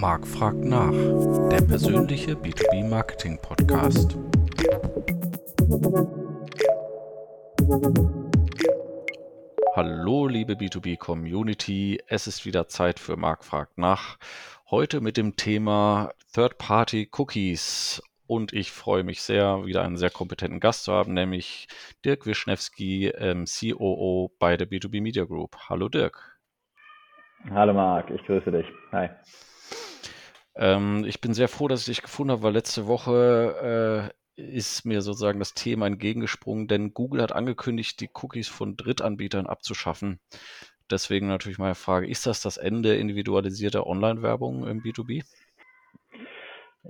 Marc fragt nach, der persönliche B2B Marketing Podcast. Hallo liebe B2B Community, es ist wieder Zeit für Marc fragt nach. Heute mit dem Thema Third-Party Cookies und ich freue mich sehr, wieder einen sehr kompetenten Gast zu haben, nämlich Dirk Wischnewski, ähm, COO bei der B2B Media Group. Hallo Dirk. Hallo Marc, ich grüße dich. Hi. Ähm, ich bin sehr froh, dass ich dich gefunden habe, weil letzte Woche äh, ist mir sozusagen das Thema entgegengesprungen, denn Google hat angekündigt, die Cookies von Drittanbietern abzuschaffen. Deswegen natürlich meine Frage, ist das das Ende individualisierter Online-Werbung im B2B?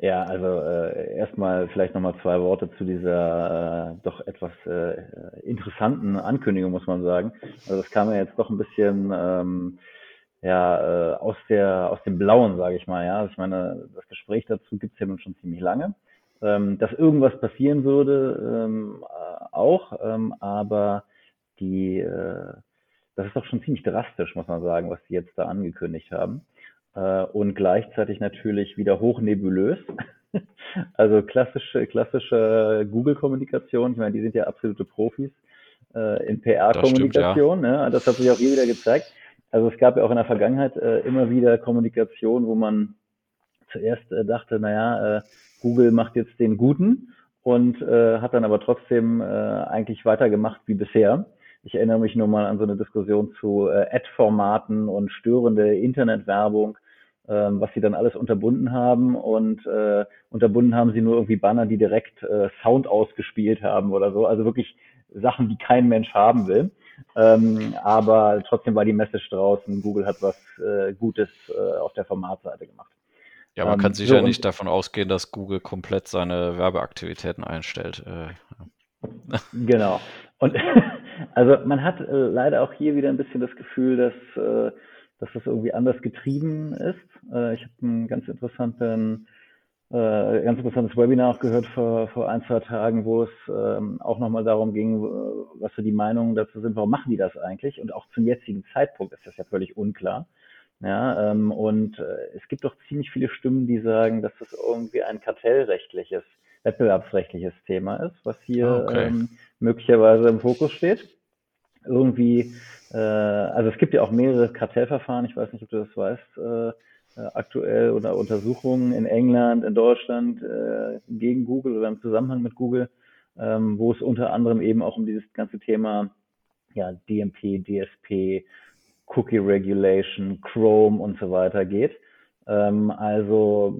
Ja, also äh, erstmal vielleicht nochmal zwei Worte zu dieser äh, doch etwas äh, interessanten Ankündigung, muss man sagen. Also das kam ja jetzt doch ein bisschen ähm, ja, äh, aus der aus dem Blauen, sage ich mal. Ja, also ich meine, das Gespräch dazu gibt's ja nun schon ziemlich lange. Ähm, dass irgendwas passieren würde, ähm, äh, auch, ähm, aber die, äh, das ist doch schon ziemlich drastisch, muss man sagen, was sie jetzt da angekündigt haben äh, und gleichzeitig natürlich wieder hochnebulös. also klassische, klassische Google-Kommunikation. Ich meine, die sind ja absolute Profis äh, in PR-Kommunikation. Ja. Ne? Das hat sich auch hier wieder gezeigt. Also es gab ja auch in der Vergangenheit äh, immer wieder Kommunikation, wo man zuerst äh, dachte, naja, äh, Google macht jetzt den Guten und äh, hat dann aber trotzdem äh, eigentlich weitergemacht wie bisher. Ich erinnere mich nur mal an so eine Diskussion zu äh, Ad-Formaten und störende Internetwerbung ähm, was sie dann alles unterbunden haben und äh, unterbunden haben sie nur irgendwie Banner, die direkt äh, Sound ausgespielt haben oder so. Also wirklich Sachen, die kein Mensch haben will. Ähm, aber trotzdem war die Message draußen, Google hat was äh, Gutes äh, auf der Formatseite gemacht. Ja, man ähm, kann sicher so, nicht davon ausgehen, dass Google komplett seine Werbeaktivitäten einstellt. Äh, genau. Und also man hat äh, leider auch hier wieder ein bisschen das Gefühl, dass äh, dass das irgendwie anders getrieben ist. Äh, ich habe einen ganz interessanten äh, ganz interessantes Webinar auch gehört vor, vor ein, zwei Tagen, wo es ähm, auch nochmal darum ging, was so die Meinungen dazu sind, warum machen die das eigentlich? Und auch zum jetzigen Zeitpunkt ist das ja völlig unklar. Ja, ähm, und äh, es gibt doch ziemlich viele Stimmen, die sagen, dass das irgendwie ein kartellrechtliches, wettbewerbsrechtliches Thema ist, was hier ah, okay. ähm, möglicherweise im Fokus steht. Irgendwie äh, also es gibt ja auch mehrere Kartellverfahren, ich weiß nicht, ob du das weißt, äh, äh, aktuell oder Untersuchungen in England, in Deutschland äh, gegen Google oder im Zusammenhang mit Google, ähm, wo es unter anderem eben auch um dieses ganze Thema ja, DMP, DSP, Cookie Regulation, Chrome und so weiter geht. Ähm, also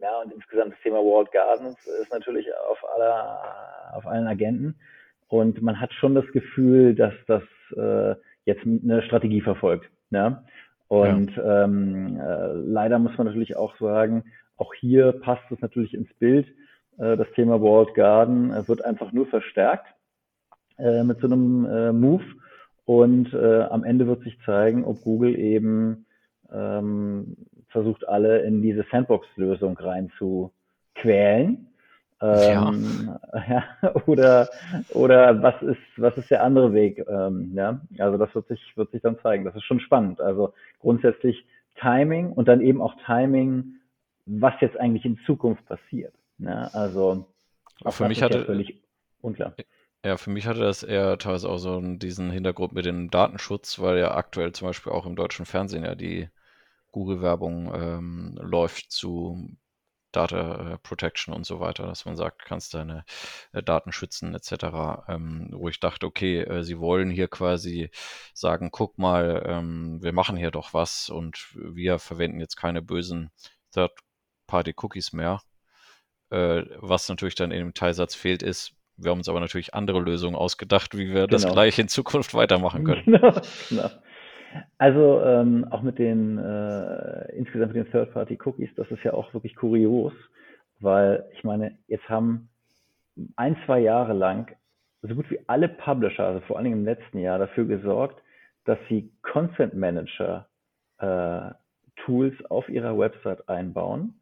ja, und insgesamt das Thema Walled Gardens ist natürlich auf aller, auf allen Agenten. Und man hat schon das Gefühl, dass das äh, jetzt eine Strategie verfolgt. Ja? Und ja. ähm, äh, leider muss man natürlich auch sagen, auch hier passt es natürlich ins Bild. Äh, das Thema Walled Garden äh, wird einfach nur verstärkt äh, mit so einem äh, Move. Und äh, am Ende wird sich zeigen, ob Google eben ähm, versucht, alle in diese Sandbox-Lösung rein zu quälen ähm, ja. ja. oder oder was ist was ist der andere Weg? Ähm, ja, also das wird sich wird sich dann zeigen. Das ist schon spannend. Also grundsätzlich Timing und dann eben auch Timing, was jetzt eigentlich in Zukunft passiert. Ja, also für mich hatte völlig unklar. Ja, für mich hatte das eher teilweise auch so diesen Hintergrund mit dem Datenschutz, weil ja aktuell zum Beispiel auch im deutschen Fernsehen ja die Google-Werbung ähm, läuft zu Data äh, Protection und so weiter, dass man sagt, kannst deine äh, Daten schützen etc. Ähm, wo ich dachte, okay, äh, sie wollen hier quasi sagen, guck mal, ähm, wir machen hier doch was und wir verwenden jetzt keine bösen Third-Party-Cookies mehr. Äh, was natürlich dann in dem Teilsatz fehlt, ist, wir haben uns aber natürlich andere Lösungen ausgedacht, wie wir genau. das gleich in Zukunft weitermachen können. Genau, genau. Also ähm, auch mit den äh, insgesamt mit den Third-Party-Cookies, das ist ja auch wirklich kurios, weil ich meine, jetzt haben ein, zwei Jahre lang so gut wie alle Publisher, also vor Dingen im letzten Jahr, dafür gesorgt, dass sie Content Manager äh, Tools auf ihrer Website einbauen.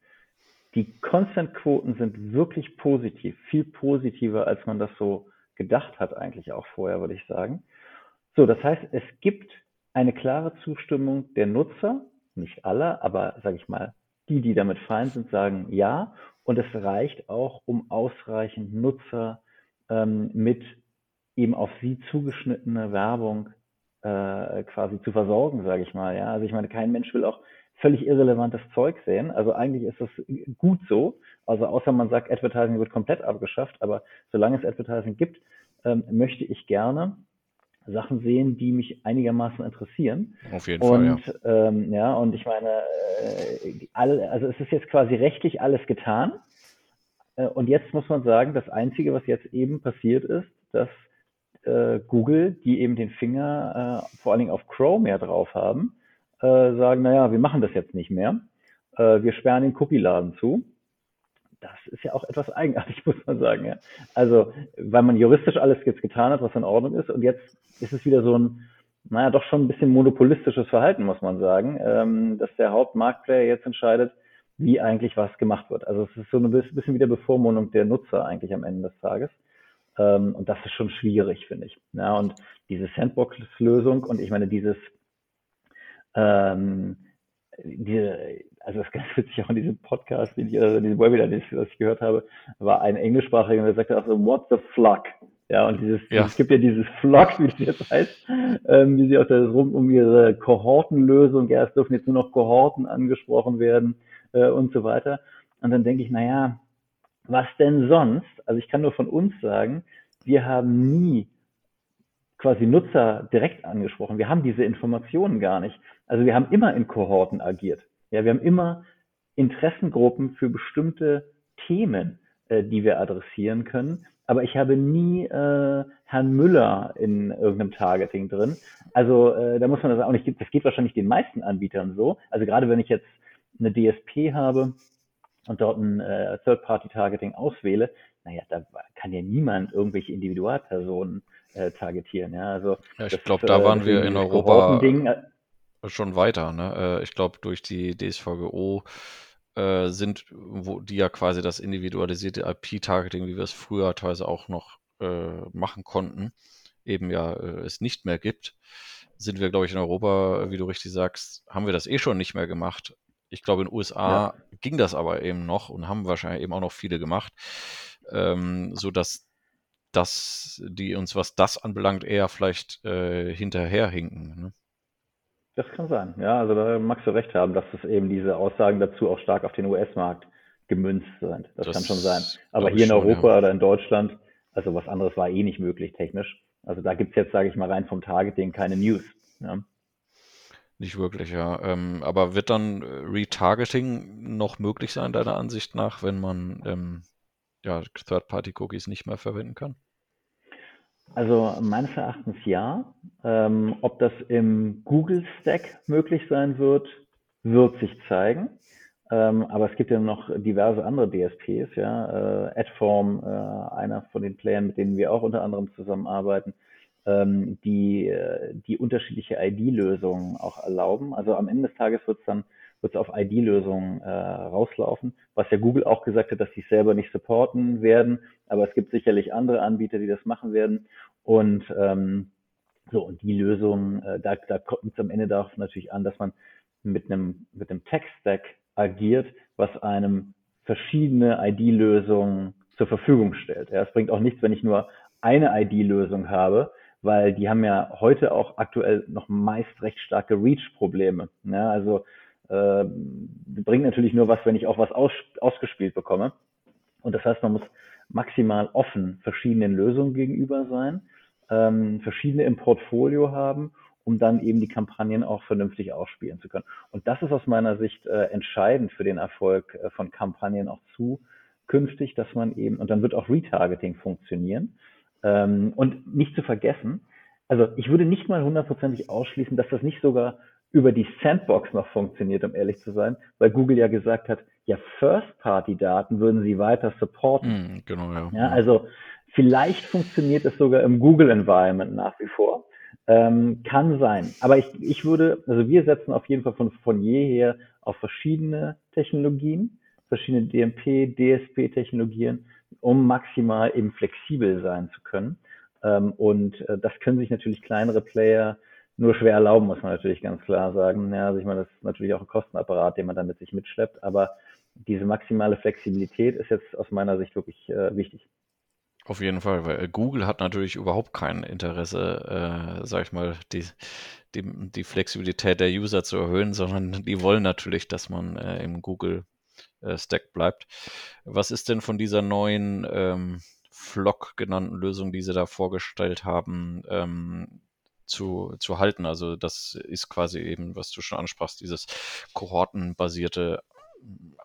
Die Consent-Quoten sind wirklich positiv, viel positiver, als man das so gedacht hat eigentlich auch vorher, würde ich sagen. So, das heißt, es gibt eine klare Zustimmung der Nutzer, nicht aller, aber sage ich mal, die, die damit fein sind, sagen ja. Und es reicht auch, um ausreichend Nutzer ähm, mit eben auf sie zugeschnittene Werbung äh, quasi zu versorgen, sage ich mal. Ja, also ich meine, kein Mensch will auch völlig irrelevantes Zeug sehen. Also eigentlich ist das gut so. Also außer man sagt, Advertising wird komplett abgeschafft, aber solange es Advertising gibt, ähm, möchte ich gerne Sachen sehen, die mich einigermaßen interessieren. Auf jeden Fall. Und ja, ähm, ja und ich meine, äh, alle, also es ist jetzt quasi rechtlich alles getan. Äh, und jetzt muss man sagen, das Einzige, was jetzt eben passiert ist, dass äh, Google, die eben den Finger äh, vor allen Dingen auf Chrome mehr drauf haben, äh, sagen, naja, wir machen das jetzt nicht mehr. Äh, wir sperren den Cookie-Laden zu. Das ist ja auch etwas eigenartig, muss man sagen. Ja. Also, weil man juristisch alles jetzt getan hat, was in Ordnung ist. Und jetzt ist es wieder so ein, naja, doch schon ein bisschen monopolistisches Verhalten, muss man sagen, ähm, dass der Hauptmarktplayer jetzt entscheidet, wie eigentlich was gemacht wird. Also es ist so ein bisschen wie der Bevormundung der Nutzer eigentlich am Ende des Tages. Ähm, und das ist schon schwierig, finde ich. Ja, und diese Sandbox-Lösung und ich meine, dieses, ähm, diese, also das ist ganz witzig auch in diesem Podcast, den ich, also in diesem Webinar, das ich gehört habe, war ein englischsprachiger, der sagte auch so, what the fuck? Ja, und dieses, ja. es gibt ja dieses Flock, wie es jetzt heißt, ähm, wie sie auch da rum um ihre Kohortenlösung, ja, es dürfen jetzt nur noch Kohorten angesprochen werden äh, und so weiter. Und dann denke ich, naja, was denn sonst? Also ich kann nur von uns sagen, wir haben nie quasi Nutzer direkt angesprochen. Wir haben diese Informationen gar nicht. Also wir haben immer in Kohorten agiert. Ja, wir haben immer Interessengruppen für bestimmte Themen, äh, die wir adressieren können. Aber ich habe nie äh, Herrn Müller in irgendeinem Targeting drin. Also äh, da muss man das auch nicht, das geht wahrscheinlich den meisten Anbietern so. Also gerade wenn ich jetzt eine DSP habe, und dort ein äh, Third-Party-Targeting auswähle, naja, da kann ja niemand irgendwelche Individualpersonen äh, targetieren. Ja, also ja, ich glaube, da äh, waren wir in Europa äh, schon weiter. Ne? Äh, ich glaube, durch die DSVGO äh, sind, wo die ja quasi das individualisierte IP-Targeting, wie wir es früher teilweise auch noch äh, machen konnten, eben ja äh, es nicht mehr gibt, sind wir, glaube ich, in Europa, wie du richtig sagst, haben wir das eh schon nicht mehr gemacht. Ich glaube, in den USA ja. ging das aber eben noch und haben wahrscheinlich eben auch noch viele gemacht, ähm, so dass dass die uns, was das anbelangt, eher vielleicht äh, hinterherhinken. Ne? Das kann sein. Ja, also da magst du recht haben, dass es eben diese Aussagen dazu auch stark auf den US-Markt gemünzt sind. Das, das, kann schon sein. Aber hier in Europa ja. oder in Deutschland, also was anderes war eh nicht möglich technisch. Also da gibt es jetzt, sage ich mal, rein vom Targeting keine News. Ja. Nicht wirklich, ja. Ähm, aber wird dann äh, Retargeting noch möglich sein, deiner Ansicht nach, wenn man ähm, ja, Third-Party-Cookies nicht mehr verwenden kann? Also meines Erachtens ja. Ähm, ob das im Google-Stack möglich sein wird, wird sich zeigen. Ähm, aber es gibt ja noch diverse andere DSPs, ja. Äh, Adform, äh, einer von den Playern, mit denen wir auch unter anderem zusammenarbeiten, ähm, die, äh, die unterschiedliche ID-Lösungen auch erlauben. Also am Ende des Tages wird es dann wird es auf ID-Lösungen äh, rauslaufen, was ja Google auch gesagt hat, dass sie selber nicht supporten werden, aber es gibt sicherlich andere Anbieter, die das machen werden. Und ähm, so, und die Lösung, äh, da, da kommt es am Ende darauf natürlich an, dass man mit einem, mit einem Tech-Stack agiert, was einem verschiedene ID-Lösungen zur Verfügung stellt. Ja, es bringt auch nichts, wenn ich nur eine ID-Lösung habe, weil die haben ja heute auch aktuell noch meist recht starke Reach-Probleme. Ja, also äh, bringt natürlich nur was, wenn ich auch was aus, ausgespielt bekomme. Und das heißt, man muss maximal offen verschiedenen Lösungen gegenüber sein, ähm, verschiedene im Portfolio haben, um dann eben die Kampagnen auch vernünftig ausspielen zu können. Und das ist aus meiner Sicht äh, entscheidend für den Erfolg äh, von Kampagnen auch zukünftig, dass man eben, und dann wird auch Retargeting funktionieren, ähm, und nicht zu vergessen, also ich würde nicht mal hundertprozentig ausschließen, dass das nicht sogar über die Sandbox noch funktioniert, um ehrlich zu sein, weil Google ja gesagt hat, ja, First-Party-Daten würden sie weiter supporten. Mm, genau, ja. ja. Also vielleicht funktioniert es sogar im Google-Environment nach wie vor. Ähm, kann sein. Aber ich, ich würde, also wir setzen auf jeden Fall von, von jeher auf verschiedene Technologien, verschiedene DMP, DSP-Technologien um maximal eben flexibel sein zu können. Ähm, und äh, das können sich natürlich kleinere Player nur schwer erlauben, muss man natürlich ganz klar sagen. Ja, also ich meine, das ist natürlich auch ein Kostenapparat, den man damit sich mitschleppt, aber diese maximale Flexibilität ist jetzt aus meiner Sicht wirklich äh, wichtig. Auf jeden Fall, weil Google hat natürlich überhaupt kein Interesse, äh, sag ich mal, die, die, die Flexibilität der User zu erhöhen, sondern die wollen natürlich, dass man äh, im Google äh, Stack bleibt. Was ist denn von dieser neuen ähm, Flock genannten Lösung, die sie da vorgestellt haben, ähm, zu, zu halten? Also das ist quasi eben, was du schon ansprachst, dieses kohortenbasierte,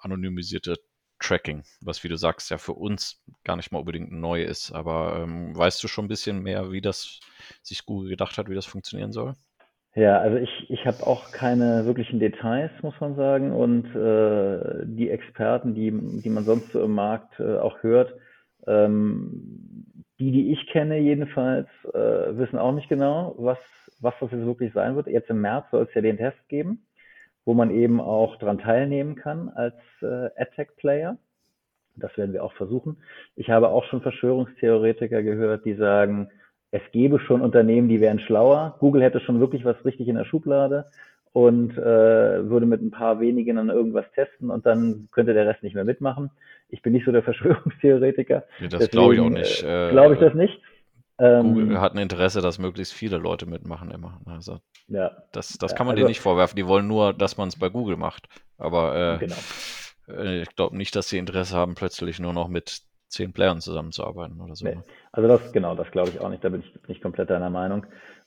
anonymisierte Tracking, was wie du sagst, ja für uns gar nicht mal unbedingt neu ist. Aber ähm, weißt du schon ein bisschen mehr, wie das sich Google gedacht hat, wie das funktionieren soll? Ja, also ich, ich habe auch keine wirklichen Details, muss man sagen. Und äh, die Experten, die, die man sonst so im Markt äh, auch hört, ähm, die, die ich kenne jedenfalls, äh, wissen auch nicht genau, was, was das jetzt wirklich sein wird. Jetzt im März soll es ja den Test geben, wo man eben auch dran teilnehmen kann als äh, AdTech-Player. Das werden wir auch versuchen. Ich habe auch schon Verschwörungstheoretiker gehört, die sagen, es gäbe schon Unternehmen, die wären schlauer. Google hätte schon wirklich was richtig in der Schublade und äh, würde mit ein paar wenigen dann irgendwas testen und dann könnte der Rest nicht mehr mitmachen. Ich bin nicht so der Verschwörungstheoretiker. Ja, das glaube ich auch nicht. Äh, glaube ich das nicht. Google ähm, hat ein Interesse, dass möglichst viele Leute mitmachen immer. Also ja. das, das kann man also, denen nicht vorwerfen. Die wollen nur, dass man es bei Google macht. Aber äh, genau. Äh, ich glaube nicht, dass sie Interesse haben, plötzlich nur noch mit zehn Playern zusammenzuarbeiten oder so. Nee. Also das, genau, das glaube ich auch nicht, da bin ich nicht komplett deiner Meinung.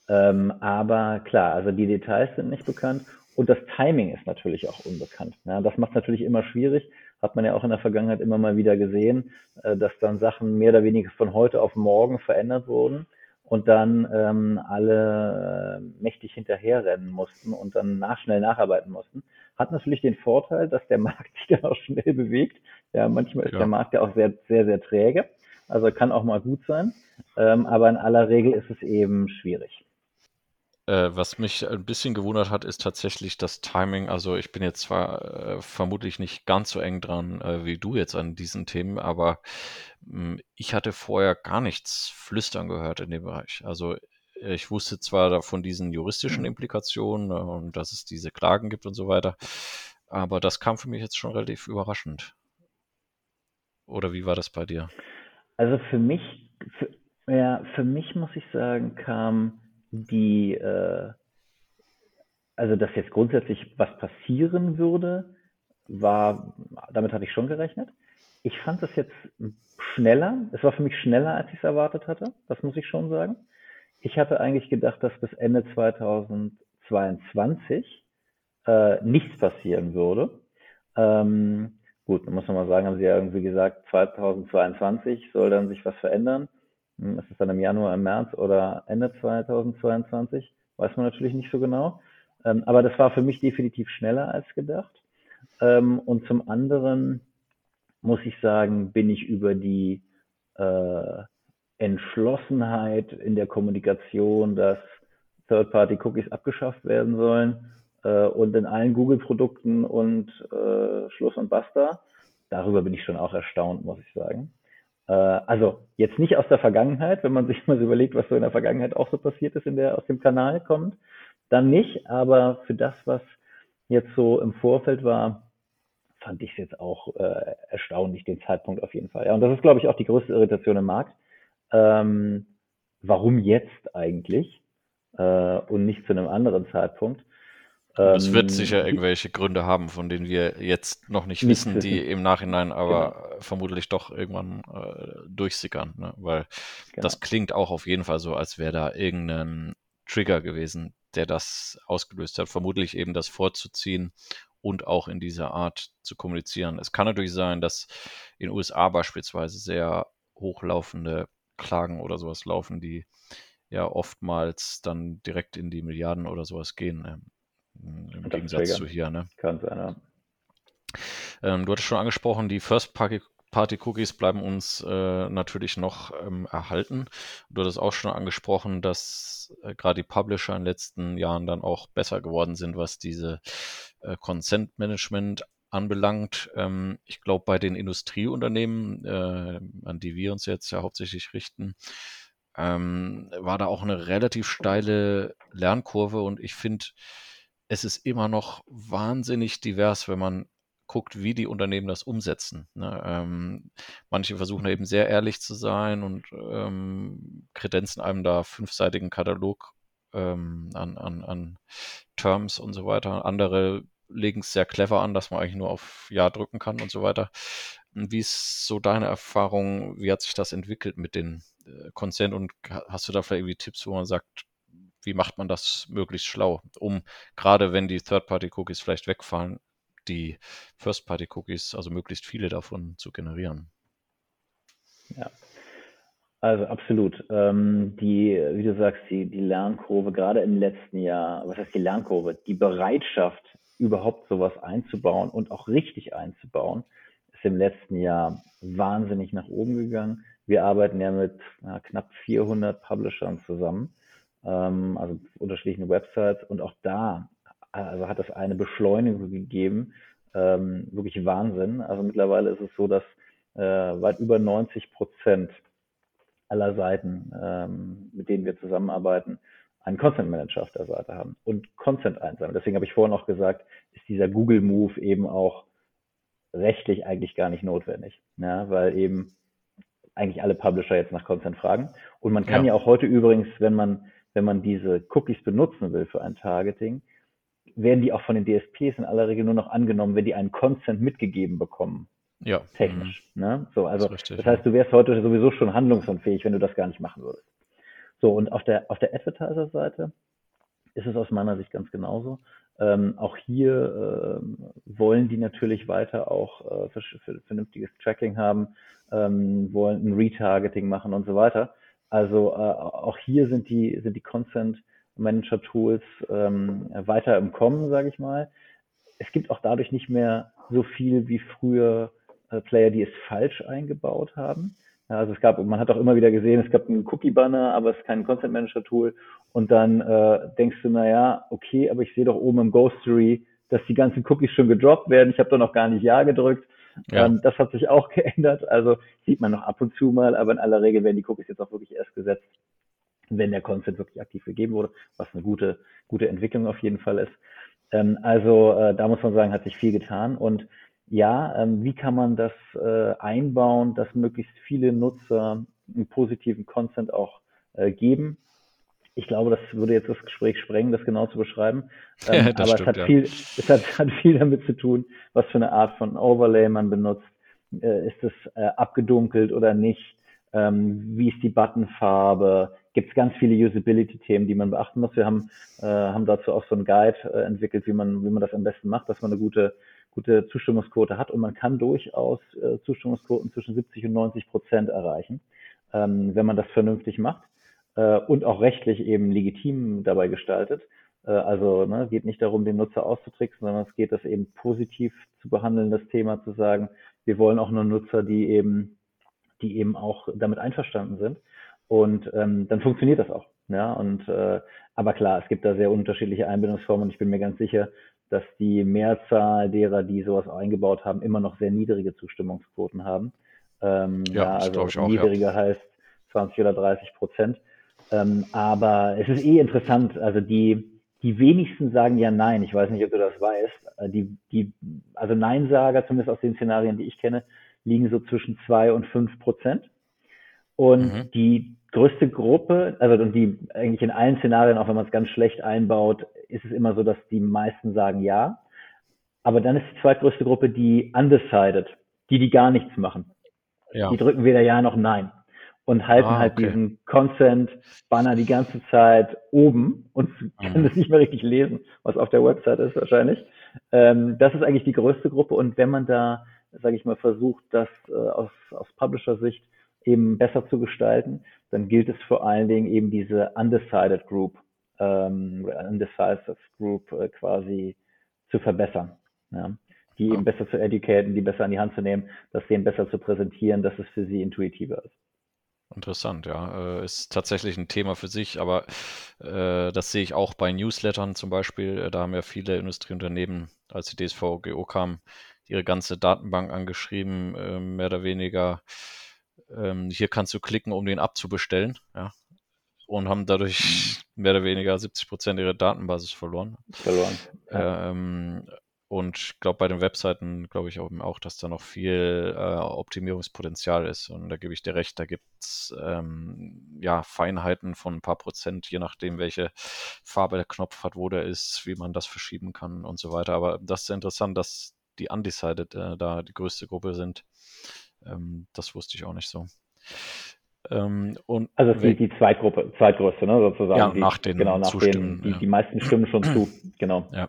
Ähm, aber klar, also die Details sind nicht bekannt und das Timing ist natürlich auch unbekannt. Ja, das macht es natürlich immer schwierig. Hat man ja auch in der Vergangenheit immer mal wieder gesehen, äh, dass dann Sachen mehr oder weniger von heute auf morgen verändert wurden und dann ähm, alle äh, mächtig hinterherrennen mussten und dann nach, schnell nacharbeiten mussten. Hat natürlich den Vorteil, dass der Markt sich dann auch schnell bewegt ja, manchmal ist ja. der Markt ja auch sehr, sehr, sehr träge. Also kann auch mal gut sein. Ähm, aber in aller Regel ist es eben schwierig. Äh, was mich ein bisschen gewundert hat, ist tatsächlich das Timing. Also ich bin jetzt zwar äh, vermutlich nicht ganz so eng dran äh, wie du jetzt an diesen Themen, aber mh, hm, ich hatte vorher gar nichts flüstern gehört in dem Bereich. Also ich wusste zwar von diesen juristischen Implikationen äh, und dass es diese Klagen gibt und so weiter, aber das kam für mich jetzt schon relativ überraschend. Oder wie war das bei dir? Also für mich, für, ja, für mich muss ich sagen, kam die, äh, also dass jetzt grundsätzlich was passieren würde, war, damit hatte ich schon gerechnet. Ich fand das jetzt schneller. Es war für mich schneller, als ich es erwartet hatte. Das muss ich schon sagen. Ich hatte eigentlich gedacht, dass bis Ende 2022 äh, nichts passieren würde. Ähm, Gut, dann muss man mal sagen, haben sie ja irgendwie gesagt, 2022 soll dann sich was verändern. Hm, ist es dann im Januar, im März oder Ende 2022? Weiß man natürlich nicht so genau. Ähm, aber das war für mich definitiv schneller als gedacht. Ähm, und zum anderen muss ich sagen, bin ich über die äh, Entschlossenheit in der Kommunikation, dass Third-Party-Cookies abgeschafft werden sollen, äh, und in allen Google-Produkten und äh, Schluss und Basta. Darüber bin ich schon auch erstaunt, muss ich sagen. Äh, also jetzt nicht aus der Vergangenheit, wenn man sich mal so überlegt, was so in der Vergangenheit auch so passiert ist, in der aus dem Kanal kommt, dann nicht. Aber für das, was jetzt so im Vorfeld war, fand ich es jetzt auch äh, erstaunlich, den Zeitpunkt auf jeden Fall. Ja, und das ist, glaube ich, auch die größte Irritation im Markt. Ähm, warum jetzt eigentlich äh, und nicht zu einem anderen Zeitpunkt? Es wird ähm, sicher irgendwelche Gründe haben, von denen wir jetzt noch nicht wissen, die im Nachhinein aber genau. vermutlich doch irgendwann äh, durchsickern. Ne? Weil genau. das klingt auch auf jeden Fall so, als wäre da irgendein Trigger gewesen, der das ausgelöst hat. Vermutlich eben das vorzuziehen und auch in dieser Art zu kommunizieren. Es kann natürlich sein, dass in den USA beispielsweise sehr hochlaufende Klagen oder sowas laufen, die ja oftmals dann direkt in die Milliarden oder sowas gehen. Im Gegensatz zu hier, ne? Kann sein, ja. Ähm, du hattest schon angesprochen, die First Party, Party Cookies bleiben uns äh, natürlich noch ähm, erhalten. Du hattest auch schon angesprochen, dass äh, gerade die Publisher in den letzten Jahren dann auch besser geworden sind, was diese äh, Consent Management anbelangt. Ähm, ich glaube, bei den Industrieunternehmen, äh, an die wir uns jetzt ja hauptsächlich richten, ähm, war da auch eine relativ steile Lernkurve und ich finde, es ist immer noch wahnsinnig divers, wenn man guckt, wie die Unternehmen das umsetzen. Ne? Ähm, manche versuchen eben sehr ehrlich zu sein und ähm, kredenzen einem da fünfseitigen Katalog ähm, an, an, an Terms und so weiter. Andere legen es sehr clever an, dass man eigentlich nur auf Ja drücken kann und so weiter. Wie ist so deine Erfahrung? Wie hat sich das entwickelt mit den äh, und hast du da vielleicht irgendwie Tipps, wo man sagt, wie macht man das möglichst schlau, um gerade wenn die Third-Party-Cookies vielleicht wegfallen, die First-Party-Cookies, also möglichst viele davon zu generieren? Ja, also absolut. Ähm, die, wie du sagst, die, die Lernkurve gerade im letzten Jahr, was heißt die Lernkurve? Die Bereitschaft, überhaupt sowas einzubauen und auch richtig einzubauen, ist im letzten Jahr wahnsinnig nach oben gegangen. Wir arbeiten ja mit na, knapp 400 Publishern zusammen, ähm, also unterschiedlichen Websites und auch da also hat es eine Beschleunigung gegeben, ähm, wirklich Wahnsinn. Also mittlerweile ist es so, dass äh, weit über 90 Prozent aller Seiten, ähm, mit denen wir zusammenarbeiten, einen Content Manager auf der Seite haben und Content einsammeln. Deswegen habe ich vorhin auch gesagt, ist dieser Google Move eben auch rechtlich eigentlich gar nicht notwendig, ja, weil eben eigentlich alle Publisher jetzt nach Content fragen. Und man kann ja. ja auch heute übrigens, wenn man, wenn man diese Cookies benutzen will für ein Targeting, werden die auch von den DSPs in aller Regel nur noch angenommen, wenn die einen Consent mitgegeben bekommen. Ja. Technisch. Mhm. Ne? So, also das, richtig, das heißt, du wärst heute sowieso schon handlungsunfähig, wenn du das gar nicht machen würdest. So, und auf der, auf der Advertiser-Seite ist es aus meiner Sicht ganz genauso. Ähm, auch hier ähm, wollen die natürlich weiter auch äh, für, für vernünftiges Tracking haben, ähm, wollen ein Retargeting machen und so weiter. Also äh, auch hier sind die, sind die Consent Manager Tools ähm, weiter im Kommen, sage ich mal. Es gibt auch dadurch nicht mehr so viel wie früher äh, Player, die es falsch eingebaut haben. Ja, also es gab, man hat auch immer wieder gesehen, es gab einen Cookie-Banner, aber es ist kein Content Manager-Tool. Und dann äh, denkst du, naja, okay, aber ich sehe doch oben im Ghostery, dass die ganzen Cookies schon gedroppt werden. Ich habe doch noch gar nicht Ja gedrückt. Ja. Ähm, das hat sich auch geändert. Also sieht man noch ab und zu mal, aber in aller Regel werden die Cookies jetzt auch wirklich erst gesetzt, wenn der Content wirklich aktiv gegeben wurde, was eine gute, gute Entwicklung auf jeden Fall ist. Ähm, also äh, da muss man sagen, hat sich viel getan. Und ja, ähm, wie kann man das äh, einbauen, dass möglichst viele Nutzer einen positiven Content auch äh, geben? Ich glaube, das würde jetzt das Gespräch sprengen, das genau zu beschreiben. Ähm, aber stimmt, es, hat ja. viel, es hat, hat viel damit zu tun, was für eine Art von Overlay man benutzt. Äh, ist es äh, abgedunkelt oder nicht? Ähm, wie ist die Buttonfarbe? Gibt es ganz viele Usability-Themen, die man beachten muss. Wir haben, äh, haben dazu auch so einen Guide entwickelt, wie man, wie man das am besten macht, dass man eine gute gute Zustimmungsquote hat und man kann durchaus Zustimmungsquoten zwischen 70 und 90 Prozent erreichen, ähm, wenn man das vernünftig macht äh, und auch rechtlich eben legitim dabei gestaltet. Äh, also ne, geht nicht darum, den Nutzer auszutricksen, sondern es geht, das eben positiv zu behandeln, das Thema zu sagen, wir wollen auch nur Nutzer, die eben, die eben auch damit einverstanden sind. Und ähm, dann funktioniert das auch. Ja, und äh, aber klar, es gibt da sehr unterschiedliche Einbindungsformen und ich bin mir ganz sicher, dass die Mehrzahl derer, die sowas eingebaut haben, immer noch sehr niedrige Zustimmungsquoten haben. Ähm, ja, ja also auch, niedriger ja. heißt 20 oder 30 Prozent. Ähm, aber es ist eh interessant, also die, die wenigsten sagen ja Nein. Ich weiß nicht, ob du das weißt. Äh, die, die, also Nein-Sager, zumindest aus den Szenarien, die ich kenne, liegen so zwischen zwei und fünf Prozent. Und mhm. die größte Gruppe, also und die eigentlich in allen Szenarien, auch wenn man es ganz schlecht einbaut, ist es immer so, dass die meisten sagen ja. Aber dann ist die zweitgrößte Gruppe die undecided, die, die gar nichts machen. Ja. Die drücken weder ja noch nein und halten ah, halt okay. diesen Consent-Banner die ganze Zeit oben und können mhm. das nicht mehr richtig lesen, was auf der Website ist wahrscheinlich. Ähm, das ist eigentlich die größte Gruppe und wenn man da, sage ich mal, versucht, das äh, aus, aus Publisher-Sicht eben besser zu gestalten, dann gilt es vor allen Dingen eben diese undecided Group ähm, Undecisive Group äh, quasi zu verbessern. Ja? Die eben besser zu educaten, die besser an die Hand zu nehmen, das denen besser zu präsentieren, dass es für sie intuitiver ist. Interessant, ja. Äh, ist tatsächlich ein Thema für sich, aber äh, das sehe ich auch bei Newslettern zum Beispiel. Äh, da haben ja viele Industrieunternehmen, als die DSVGO kam, ihre ganze Datenbank angeschrieben, äh, mehr oder weniger. Ähm, hier kannst du klicken, um den abzubestellen. Ja? und haben dadurch mhm. mehr oder weniger 70 Prozent ihrer Datenbasis verloren. Verloren. Ja. Ähm, und ich glaube, bei den Webseiten glaube ich auch, dass da noch viel äh, Optimierungspotenzial ist. Und da gebe ich dir recht, da gibt es ähm, ja Feinheiten von ein paar Prozent, je nachdem, welche Farbe der Knopf hat, wo der ist, wie man das verschieben kann und so weiter. Aber das ist interessant, dass die Undecided äh, da die größte Gruppe sind. Ähm, das wusste ich auch nicht so. Ähm, und also die, die Zweitgruppe, Zweitgrößte, ne, sozusagen. Ja, nach den genau, nach den, die, ja. die meisten stimmen schon zu, genau. Ja.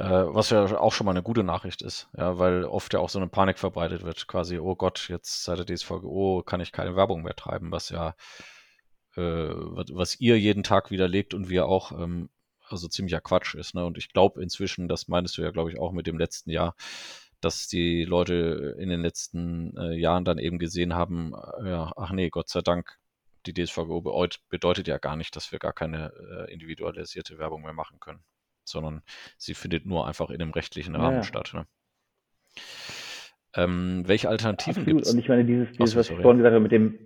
Äh, was ja auch schon mal eine gute Nachricht ist, ja, weil oft ja auch so eine Panik verbreitet wird, quasi, oh Gott, jetzt seit der DSVGO kann ich keine Werbung mehr treiben, was ja, äh, was ihr jeden Tag widerlegt und wir auch, ähm, also ziemlicher Quatsch ist. Ne? Und ich glaube inzwischen, das meinst du ja, glaube ich, auch mit dem letzten Jahr, dass die Leute in den letzten äh, Jahren dann eben gesehen haben, äh, ja, ach nee, Gott sei Dank, die DSVGO bedeutet ja gar nicht, dass wir gar keine äh, individualisierte Werbung mehr machen können, sondern sie findet nur einfach in einem rechtlichen Rahmen ja. statt. Ne? Ähm, welche Alternativen gibt es? Und ich meine, dieses, dieses was ich vorhin gesagt habe mit dem,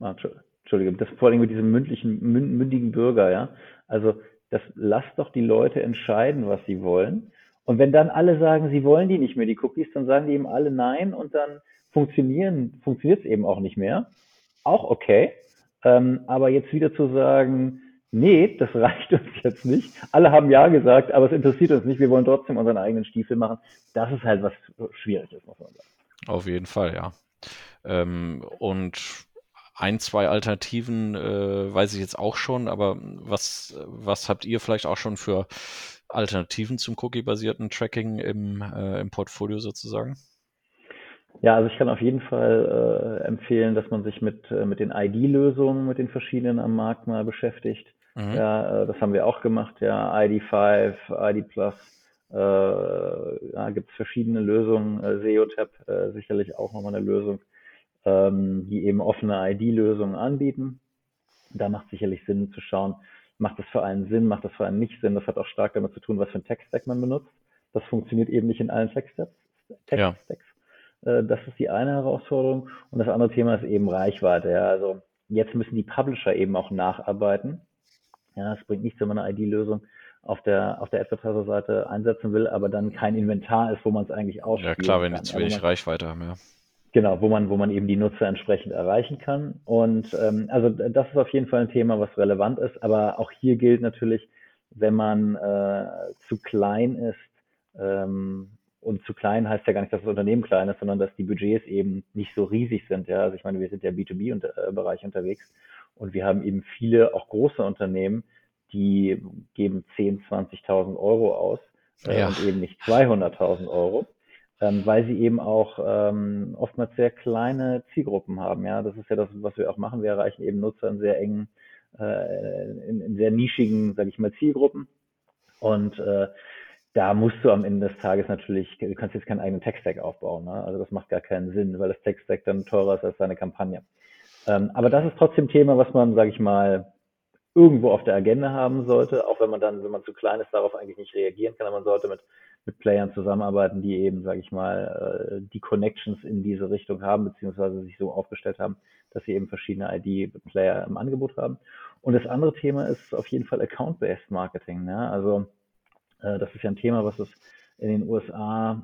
ah, Entschuldige, das vor allem mit diesem mündlichen, mündigen Bürger, ja. Also das lasst doch die Leute entscheiden, was sie wollen. Und wenn dann alle sagen, sie wollen die nicht mehr, die Cookies, dann sagen die eben alle nein und dann funktionieren, funktioniert es eben auch nicht mehr. Auch okay. Ähm, aber jetzt wieder zu sagen, nee, das reicht uns jetzt nicht. Alle haben ja gesagt, aber es interessiert uns nicht. Wir wollen trotzdem unseren eigenen Stiefel machen. Das ist halt was schwierig ist, muss man sagen. Auf jeden Fall, ja. Ähm, und ein, zwei Alternativen äh, weiß ich jetzt auch schon, aber was, was habt ihr vielleicht auch schon für Alternativen zum Cookie-basierten Tracking im, äh, im Portfolio sozusagen? Ja, also ich kann auf jeden Fall äh, empfehlen, dass man sich mit, äh, mit den ID-Lösungen, mit den verschiedenen am Markt mal beschäftigt. Mhm. Ja, äh, das haben wir auch gemacht, ja, ID5, ID Plus, äh, ja, gibt es verschiedene Lösungen, äh, SEOTAP äh, sicherlich auch nochmal eine Lösung, ähm, die eben offene ID-Lösungen anbieten. Da macht sicherlich Sinn zu schauen, macht das für einen Sinn, macht das für einen nicht Sinn. Das hat auch stark damit zu tun, was für ein Tech-Stack man benutzt. Das funktioniert eben nicht in allen Tech-Stacks. Ja. Äh, das ist die eine Herausforderung. Und das andere Thema ist eben Reichweite. Ja. Also jetzt müssen die Publisher eben auch nacharbeiten. Ja, es bringt nichts, wenn man eine ID-Lösung auf der, auf der Advertiser-Seite einsetzen will, aber dann kein Inventar ist, wo man es eigentlich ausspielen Ja klar, wenn die zu wenig also Reichweite haben, ja. Genau, wo man, wo man eben die Nutzer entsprechend erreichen kann. Und ähm, also das ist auf jeden Fall ein Thema, was relevant ist. Aber auch hier gilt natürlich, wenn man äh, zu klein ist, ähm, und zu klein heißt ja gar nicht, dass das Unternehmen klein ist, sondern dass die Budgets eben nicht so riesig sind. Ja, also ich meine, wir sind ja B2B-Bereich unterwegs und wir haben eben viele auch große Unternehmen, die geben 10, 20.000 Euro aus äh, ja. und eben nicht 200.000 Euro ähm, weil sie eben auch ähm, oftmals sehr kleine Zielgruppen haben. Ja, das ist ja das, was wir auch machen. Wir erreichen eben Nutzer in sehr engen, äh, in, in sehr nischigen, sage ich mal, Zielgruppen. Und äh, da musst du am Ende des Tages natürlich, du kannst jetzt keinen eigenen Tech-Stack aufbauen. Ne? Also das macht gar keinen Sinn, weil das Tech-Stack dann teurer ist als deine Kampagne. Ähm, aber das ist trotzdem Thema, was man, sage ich mal, irgendwo auf der Agenda haben sollte, auch wenn man dann, wenn man zu klein ist, darauf eigentlich nicht reagieren kann. Aber man sollte mit mit Playern zusammenarbeiten, die eben, sage ich mal, äh, die Connections in diese Richtung haben, beziehungsweise sich so aufgestellt haben, dass sie eben verschiedene ID-Player im Angebot haben. Und das andere Thema ist auf jeden Fall Account-Based Marketing. Ne? Also äh, das ist ja ein Thema, was es in den USA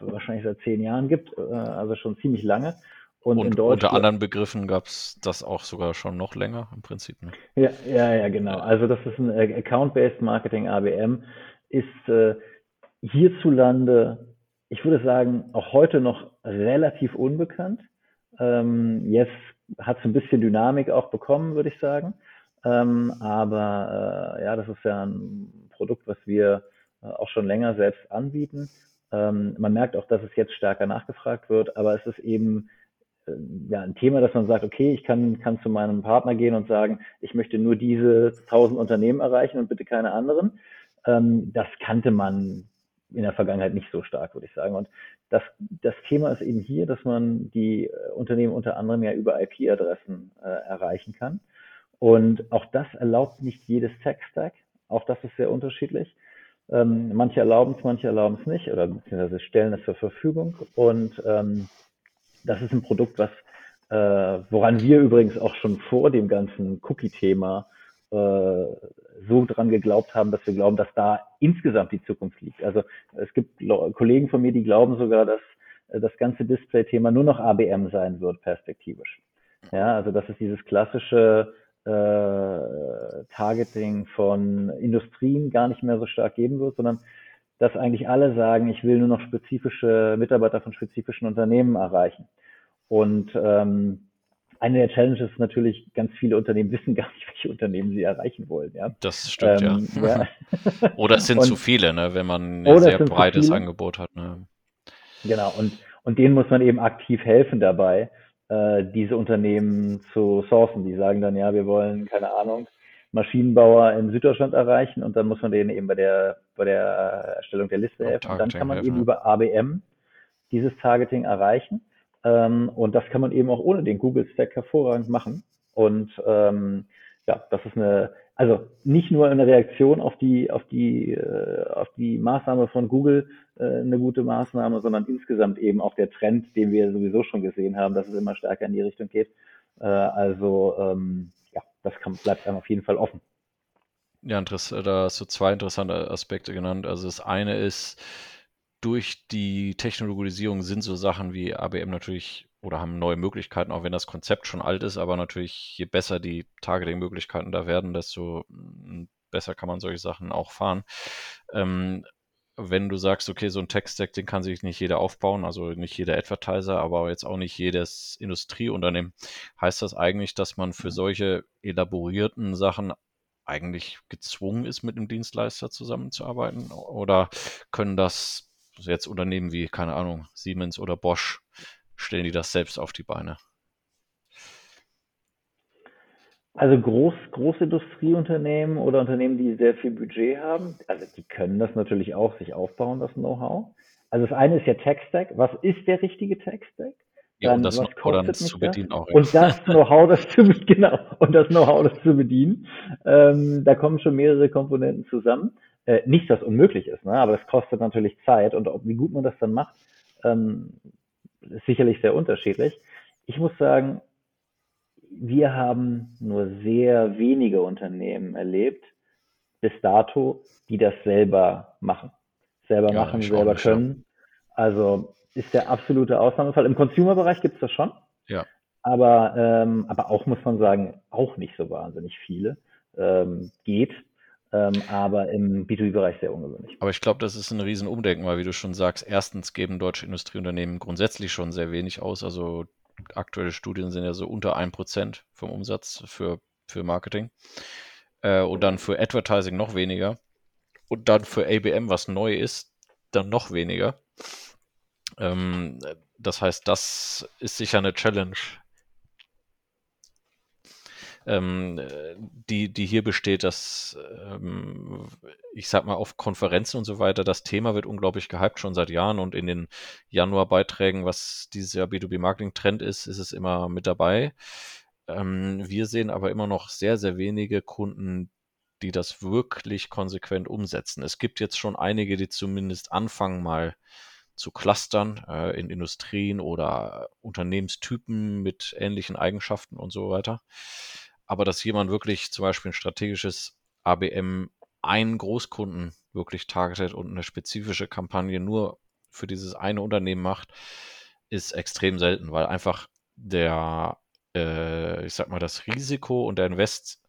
wahrscheinlich seit zehn Jahren gibt, äh, also schon ziemlich lange. Und, und unter anderen Begriffen gab es das auch sogar schon noch länger im Prinzip. Ne? Ja, ja, ja, genau. Also das ist ein Account-Based Marketing, ABM, ist äh, hierzulande, ich würde sagen, auch heute noch relativ unbekannt. Ähm, jetzt hat es ein bisschen Dynamik auch bekommen, würde ich sagen. Ähm, aber äh, ja, das ist ja ein Produkt, was wir äh, auch schon länger selbst anbieten. Ähm, man merkt auch, dass es jetzt stärker nachgefragt wird, aber es ist eben äh, ja, ein Thema, dass man sagt, okay, ich kann, kann zu meinem Partner gehen und sagen, ich möchte nur diese tausend Unternehmen erreichen und bitte keine anderen. Ähm, das kannte man in der Vergangenheit nicht so stark, würde ich sagen. Und das, das Thema ist eben hier, dass man die äh, Unternehmen unter anderem ja über IP-Adressen äh, erreichen kann. Und auch das erlaubt nicht jedes Tech-Stack. Auch das ist sehr unterschiedlich. Ähm, manche erlauben es, manche erlauben es nicht oder beziehungsweise stellen es zur Verfügung. Und ähm, das ist ein Produkt, was äh, woran wir übrigens auch schon vor dem ganzen Cookie-Thema äh, so dran geglaubt haben, dass wir glauben, dass da insgesamt die Zukunft liegt. Also es gibt Kollegen von mir, die glauben sogar, dass äh, das ganze Display-Thema nur noch ABM sein wird, perspektivisch. Ja, also das ist dieses klassische äh, Targeting von Industrien gar nicht mehr so stark geben wird, sondern dass eigentlich alle sagen, ich will nur noch spezifische Mitarbeiter von spezifischen Unternehmen erreichen. Und ähm, eine der Challenges ist natürlich, ganz viele Unternehmen wissen gar nicht, welche Unternehmen sie erreichen wollen. Ja? Das stimmt, ähm, ja. ja. oder es sind und, zu viele, ne, wenn man ein sehr breites Angebot hat. Ne? Genau, und, und denen muss man eben aktiv helfen dabei, äh, diese Unternehmen zu sourcen. Die sagen dann, ja, wir wollen, keine Ahnung, Maschinenbauer in Süddeutschland erreichen und dann muss man denen eben bei der, bei der Erstellung der Liste helfen. Und dann kann man eben über ABM dieses Targeting erreichen. Ähm, und das kann man eben auch ohne den Google Stack hervorragend machen. Und ähm, ja, das ist eine, also nicht nur eine Reaktion auf die, auf die, äh, auf die Maßnahme von Google äh, eine gute Maßnahme, sondern insgesamt eben auch der Trend, den wir sowieso schon gesehen haben, dass es immer stärker in die Richtung geht. Äh, also ähm, das kann, bleibt einem auf jeden Fall offen. Ja, da hast du zwei interessante Aspekte genannt. Also das eine ist, durch die Technologisierung sind so Sachen wie ABM natürlich oder haben neue Möglichkeiten, auch wenn das Konzept schon alt ist, aber natürlich, je besser die Targeting-Möglichkeiten da werden, desto besser kann man solche Sachen auch fahren. Ähm, wenn du sagst, okay, so ein Tech-Stack, den kann sich nicht jeder aufbauen, also nicht jeder Advertiser, aber jetzt auch nicht jedes Industrieunternehmen, heißt das eigentlich, dass man für solche elaborierten Sachen eigentlich gezwungen ist, mit einem Dienstleister zusammenzuarbeiten? Oder können das jetzt Unternehmen wie, keine Ahnung, Siemens oder Bosch, stellen die das selbst auf die Beine? Also Groß, Großindustrieunternehmen oder Unternehmen, die sehr viel Budget haben, also die können das natürlich auch sich aufbauen, das Know-how. Also das eine ist ja Tech-Stack. Was ist der richtige Tech-Stack? Ja, und das Know-how das zu bedienen auch. Und das Know-how, das zu genau, und das Know-how, das zu bedienen. Ähm, da kommen schon mehrere Komponenten zusammen. Äh, nicht, dass unmöglich ist, ne? aber das kostet natürlich Zeit und ob, wie gut man das dann macht, ähm, ist sicherlich sehr unterschiedlich. Ich muss sagen, wir haben nur sehr wenige Unternehmen erlebt, bis dato, die das selber machen. Selber ja, machen, selber können. Also ist der absolute Ausnahmefall. Im Consumer-Bereich gibt es das schon. Ja. Aber, ähm, aber auch, muss man sagen, auch nicht so wahnsinnig viele. Ähm, geht, ähm, aber im B2B-Bereich sehr ungewöhnlich. Aber ich glaube, das ist ein Riesenumdenken, weil wie du schon sagst, erstens geben deutsche Industrieunternehmen grundsätzlich schon sehr wenig aus. Also aktuelle Studien sind ja so unter 1% vom Umsatz für, für Marketing. Äh, und dann für Advertising noch weniger. Und dann für ABM, was neu ist, dann noch weniger. Ähm, das heißt, das ist sicher eine Challenge, ähm, die, die hier besteht, dass ähm, ich sag mal auf Konferenzen und so weiter, das Thema wird unglaublich gehypt schon seit Jahren und in den Januarbeiträgen, was dieses Jahr B2B Marketing Trend ist, ist es immer mit dabei. Ähm, wir sehen aber immer noch sehr, sehr wenige Kunden, die das wirklich konsequent umsetzen. Es gibt jetzt schon einige, die zumindest anfangen mal zu clustern äh, in Industrien oder Unternehmenstypen mit ähnlichen Eigenschaften und so weiter aber dass jemand wirklich zum Beispiel ein strategisches ABM einen Großkunden wirklich targetet und eine spezifische Kampagne nur für dieses eine Unternehmen macht, ist extrem selten, weil einfach der, äh, ich sag mal, das Risiko und der Invest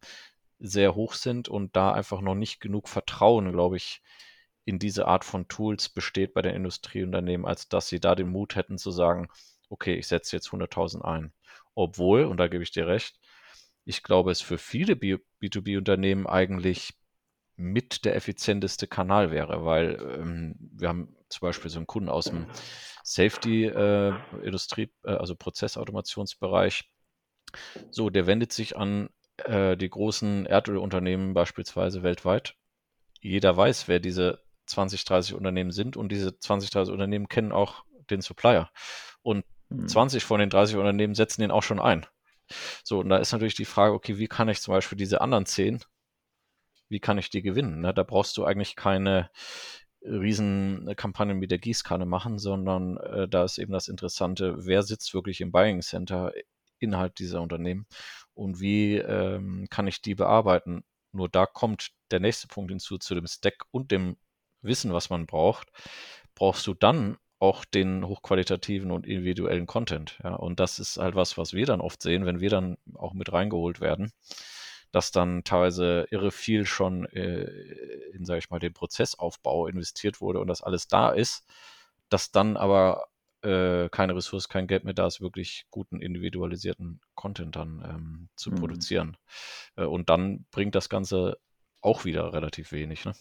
sehr hoch sind und da einfach noch nicht genug Vertrauen, glaube ich, in diese Art von Tools besteht bei den Industrieunternehmen, als dass sie da den Mut hätten zu sagen, okay, ich setze jetzt 100.000 ein. Obwohl, und da gebe ich dir recht, ich glaube, es für viele B2B-Unternehmen eigentlich mit der effizienteste Kanal wäre, weil ähm, wir haben zum Beispiel so einen Kunden aus dem Safety-Industrie, äh, äh, also Prozessautomationsbereich. So, der wendet sich an äh, die großen Erdölunternehmen beispielsweise weltweit. Jeder weiß, wer diese 20, 30 Unternehmen sind und diese 20, 30 Unternehmen kennen auch den Supplier. Und hm. 20 von den 30 Unternehmen setzen den auch schon ein. So, und da ist natürlich die Frage, okay, wie kann ich zum Beispiel diese anderen zehn, wie kann ich die gewinnen? Ne? Da brauchst du eigentlich keine riesen Kampagnen mit der Gießkanne machen, sondern äh, da ist eben das Interessante, wer sitzt wirklich im Buying Center Inhalt dieser Unternehmen und wie ähm, kann ich die bearbeiten. Nur da kommt der nächste Punkt hinzu zu dem Stack und dem Wissen, was man braucht, brauchst du dann auch den hochqualitativen und individuellen Content. Ja, und das ist halt was, was wir dann oft sehen, wenn wir dann auch mit reingeholt werden, dass dann teilweise irre viel schon äh, in, sage ich mal, den Prozessaufbau investiert wurde und das alles da ist, dass dann aber äh, keine Ressource, kein Geld mehr da ist, wirklich guten individualisierten Content dann ähm, zu mhm. produzieren. Äh, und dann bringt das Ganze auch wieder relativ wenig. Ne?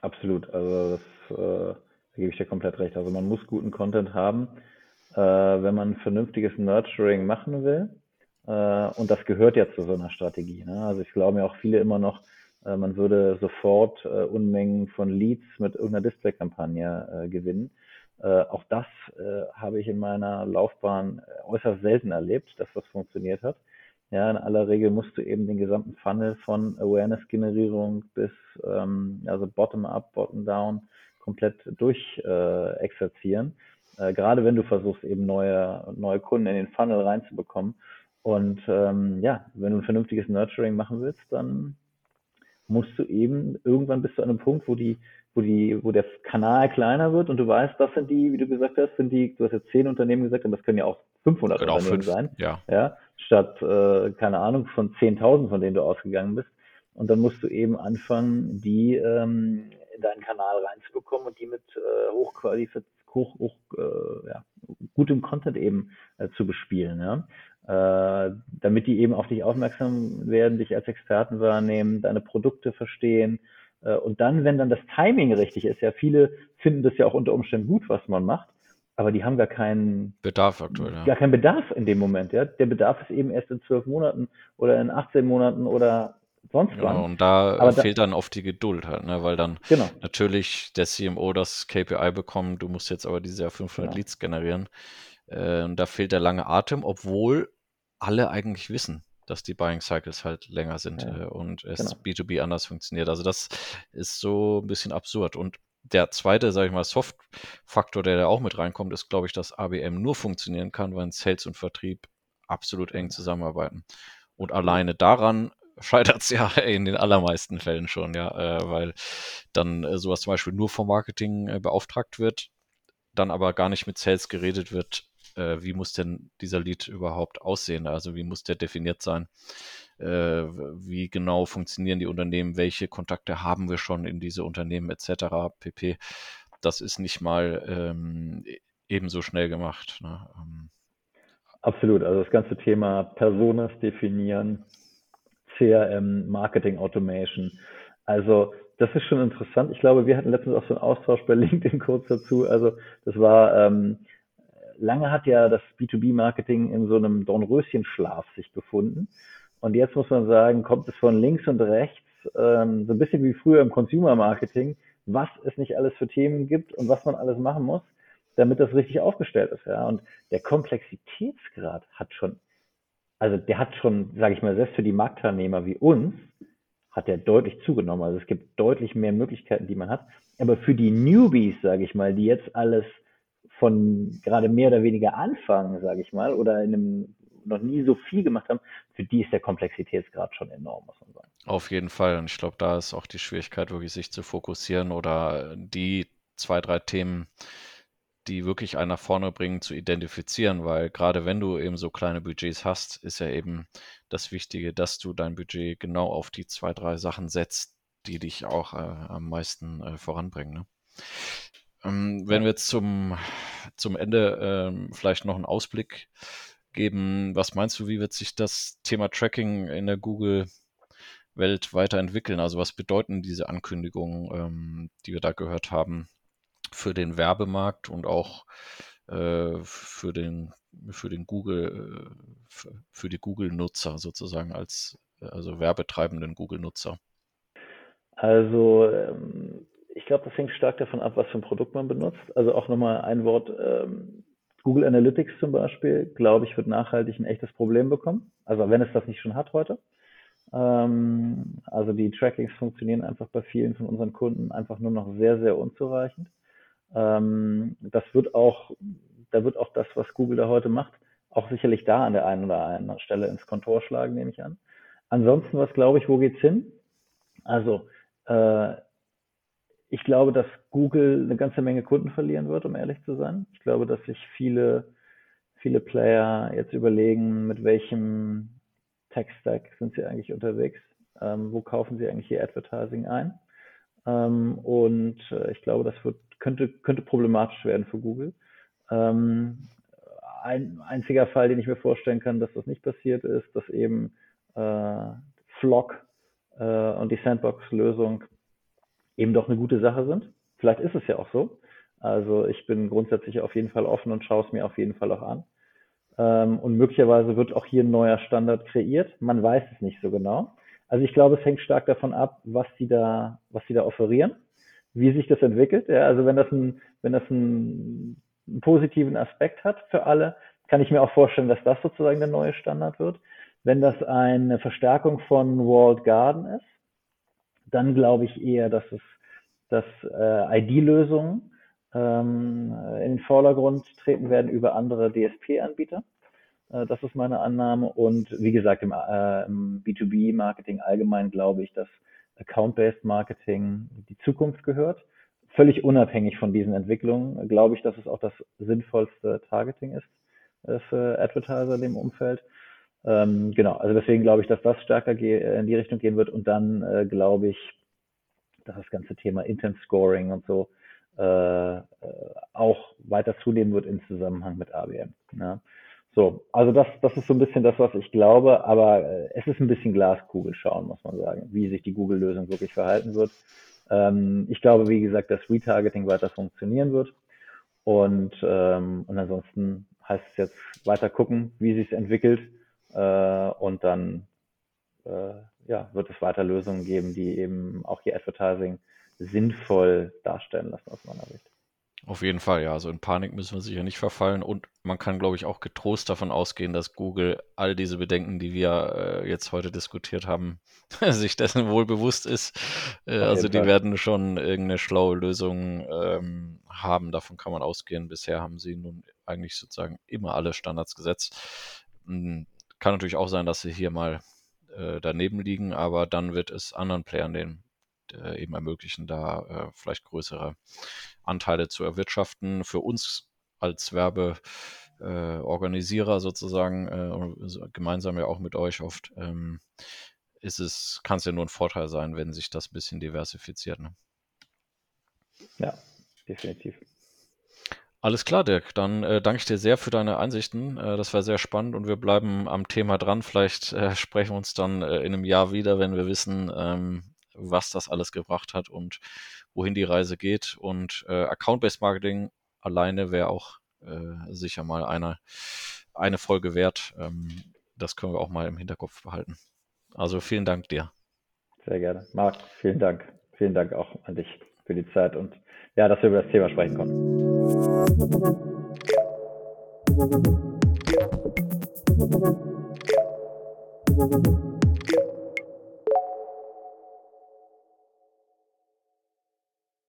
Absolut. Also das äh, gebe ich dir komplett recht. Also man muss guten Content haben, äh, wenn man vernünftiges Nurturing machen will. Äh, und das gehört ja zu so einer Strategie. Ne? Also ich glaube ja auch viele immer noch, äh, man würde sofort äh, Unmengen von Leads mit irgendeiner Display-Kampagne äh, gewinnen. Äh, auch das habe ich in meiner Laufbahn äußerst selten erlebt, dass das funktioniert hat. Ja, in aller Regel musst du eben den gesamten Funnel von Awareness-Generierung bis ähm, also Bottom-up, Bottom-down komplett durchexerzieren. Äh, äh, gerade wenn du versuchst, eben neue, neue Kunden in den Funnel reinzubekommen. Und ähm, ja, wenn du ein vernünftiges Nurturing machen willst, dann musst du eben irgendwann bis zu einem Punkt, wo die, wo die, wo der Kanal kleiner wird und du weißt, das sind die, wie du gesagt hast, sind die, du hast jetzt zehn Unternehmen gesagt, aber das können ja auch 500 genau, Unternehmen fünf, sein, ja. ja, statt äh, keine Ahnung von 10.000, von denen du ausgegangen bist. Und dann musst du eben anfangen, die ähm, in deinen Kanal reinzubekommen und die mit äh, hochqualifiziert, hoch, hoch äh, ja, gutem Content eben äh, zu bespielen, ja. Äh, damit die eben auf dich aufmerksam werden, dich als Experten wahrnehmen, deine Produkte verstehen. Äh, und dann, wenn dann das Timing richtig ist, ja, viele finden das ja auch unter Umständen gut, was man macht, aber die haben gar keinen Bedarf aktuell. Ja. Gar keinen Bedarf in dem Moment, ja. Der Bedarf ist eben erst in zwölf Monaten oder in 18 Monaten oder sonst genau, wann. Und da Aber fehlt da, dann oft die Geduld halt, ne? weil dann genau. natürlich der CMO das KPI bekommt, du musst jetzt aber diese 500 genau. Leads generieren. Äh, und da fehlt der lange Atem, obwohl alle eigentlich wissen, dass die Buying Cycles halt länger sind ja. äh, und es genau. B2B anders funktioniert. Also das ist so ein bisschen absurd. Und der zweite, sage ich mal, Soft-Faktor, der da auch mit reinkommt, ist, glaube ich, dass ABM nur funktionieren kann, wenn Sales und Vertrieb absolut eng zusammenarbeiten. Und alleine daran scheitert es ja in den allermeisten Fällen schon, ja, äh, weil dann äh, sowas zum Beispiel nur vom Marketing äh, beauftragt wird, dann aber gar nicht mit Sales geredet wird, äh, wie muss denn dieser Lead überhaupt aussehen, also wie muss der definiert sein, äh, wie genau funktionieren die Unternehmen, welche Kontakte haben wir schon in diese Unternehmen etc. pp. Das ist nicht mal ähm, e-, ebenso schnell gemacht. Ne? Ähm. Absolut, also das ganze Thema Personas definieren, CRM, Marketing Automation. Also das ist schon interessant. Ich glaube, wir hatten letztens auch so einen Austausch bei LinkedIn kurz dazu. Also das war, ähm, lange hat ja das B2B-Marketing in so einem Dornröschenschlaf sich befunden. Und jetzt muss man sagen, kommt es von links und rechts, ähm, so ein bisschen wie früher im Consumer-Marketing, was es nicht alles für Themen gibt und was man alles machen muss, damit das richtig aufgestellt ist. Ja. Und der Komplexitätsgrad hat schon also der hat schon, sage ich mal, selbst für die Marktteilnehmer wie uns, hat der deutlich zugenommen. Also es gibt deutlich mehr Möglichkeiten, die man hat. Aber für die Newbies, sage ich mal, die jetzt alles von gerade mehr oder weniger anfangen, sage ich mal, oder in einem noch nie so viel gemacht haben, für die ist der Komplexitätsgrad schon enorm, muss man sagen. Auf jeden Fall. Und ich glaube, da ist auch die Schwierigkeit, wirklich sich zu fokussieren oder die zwei, drei Themen die wirklich einen nach vorne bringen, zu identifizieren, weil gerade wenn du eben so kleine Budgets hast, ist ja eben das Wichtige, dass du dein Budget genau auf die zwei, drei Sachen setzt, die dich auch äh, am meisten äh, voranbringen. Ne? Ähm, wenn wir jetzt zum, zum Ende ähm, vielleicht noch einen Ausblick geben, was meinst du, wie wird sich das Thema Tracking in der Google Welt weiterentwickeln? Also was bedeuten diese Ankündigungen, ähm, die wir da gehört haben? Für den Werbemarkt und auch äh, für den für den Google äh, für, die Google-Nutzer sozusagen als also werbetreibenden Google-Nutzer? Also ähm, ich glaube, das hängt stark davon ab, was für ein Produkt man benutzt. Also auch nochmal ein Wort. Ähm, Google Analytics zum Beispiel, glaube ich, wird nachhaltig ein echtes Problem bekommen. Also wenn es das nicht schon hat heute. Ähm, also die Trackings funktionieren einfach bei vielen von unseren Kunden einfach nur noch sehr, sehr unzureichend. Ähm, das wird auch, da wird auch das, was Google da heute macht, auch sicherlich da an der einen oder anderen Stelle ins Kontor schlagen, nehme ich an. Ansonsten, was glaube ich, wo geht's hin? Also, äh, ich glaube, dass Google eine ganze Menge Kunden verlieren wird, um ehrlich zu sein. Ich glaube, dass sich viele, viele Player jetzt überlegen, mit welchem Tech-Stack sind sie eigentlich unterwegs, ähm, wo kaufen sie eigentlich ihr Advertising ein. Ähm, und äh, ich glaube, das wird, könnte, könnte problematisch werden für Google. Ähm, ein einziger Fall, den ich mir vorstellen kann, dass das nicht passiert ist, dass eben äh, Flock äh, und die Sandbox-Lösung eben doch eine gute Sache sind. Vielleicht ist es ja auch so. Also ich bin grundsätzlich auf jeden Fall offen und schaue es mir auf jeden Fall auch an. Ähm, und möglicherweise wird auch hier ein neuer Standard kreiert. Man weiß es nicht so genau. Also ich glaube, es hängt stark davon ab, was sie da, was sie da offerieren, wie sich das entwickelt. Ja, also wenn das ein, wenn das ein einen positiven Aspekt hat für alle, kann ich mir auch vorstellen, dass das sozusagen der neue Standard wird. Wenn das eine Verstärkung von Walled Garden ist, dann glaube ich eher, dass es dass äh, ID-Lösungen ähm, in den Vordergrund treten werden über andere DSP-Anbieter. Äh, das ist meine Annahme. Und wie gesagt, im, äh, im B2B-Marketing allgemein glaube ich, dass Account-Based Marketing die Zukunft gehört völlig unabhängig von diesen Entwicklungen glaube ich, dass es auch das sinnvollste Targeting ist äh, für Advertiser in dem Umfeld. Ähm, genau, also deswegen glaube ich, dass das stärker in die Richtung gehen wird und dann äh, glaube ich, dass das ganze Thema Intent Scoring und so äh, äh auch weiter zunehmen wird im Zusammenhang mit ABM. Ja. So, also das, das ist so ein bisschen das, was ich glaube, aber äh, es ist ein bisschen Glaskugel schauen, muss man sagen, wie sich die Google-Lösung wirklich verhalten wird. Ähm, ich glaube, wie gesagt, dass Retargeting weiter funktionieren wird. Und, ähm, und ansonsten heißt es jetzt weiter gucken, wie sich es entwickelt. Äh, und dann äh, ja, wird es weiter Lösungen geben, die eben auch ihr Advertising sinnvoll darstellen lassen aus meiner Sicht. Auf jeden Fall, ja. Also in Panik müssen wir sicher nicht verfallen. Und man kann, glaube ich, auch getrost davon ausgehen, dass Google all diese Bedenken, die wir äh, jetzt heute diskutiert haben, sich dessen wohl bewusst ist. Äh, also die Fall. werden schon irgendeine schlaue Lösung ähm, haben. Davon kann man ausgehen. Bisher haben sie nun eigentlich sozusagen immer alle Standards gesetzt. Hm, kann natürlich auch sein, dass sie hier mal äh, daneben liegen, aber dann wird es anderen Playern den äh, eben ermöglichen, da äh, vielleicht größere Anteile zu erwirtschaften. Für uns als Werbeorganisierer äh, sozusagen, äh, gemeinsam ja auch mit euch oft, ähm, ist es, kann es ja nur ein Vorteil sein, wenn sich das ein bisschen diversifiziert. Ne? Ja, definitiv. Alles klar, Dirk. Dann äh, danke ich dir sehr für deine Einsichten. Äh, das war sehr spannend und wir bleiben am Thema dran. Vielleicht äh, sprechen wir uns dann äh, in einem Jahr wieder, wenn wir wissen, ähm, was das alles gebracht hat und wohin die Reise geht. Und äh, Account-Based Marketing alleine wäre auch äh, sicher mal eine, eine Folge wert. Ähm, das können wir auch mal im Hinterkopf behalten. Also vielen Dank dir. Sehr gerne. Marc, vielen Dank. Vielen Dank auch an dich für die Zeit und ja, dass wir über das Thema sprechen konnten.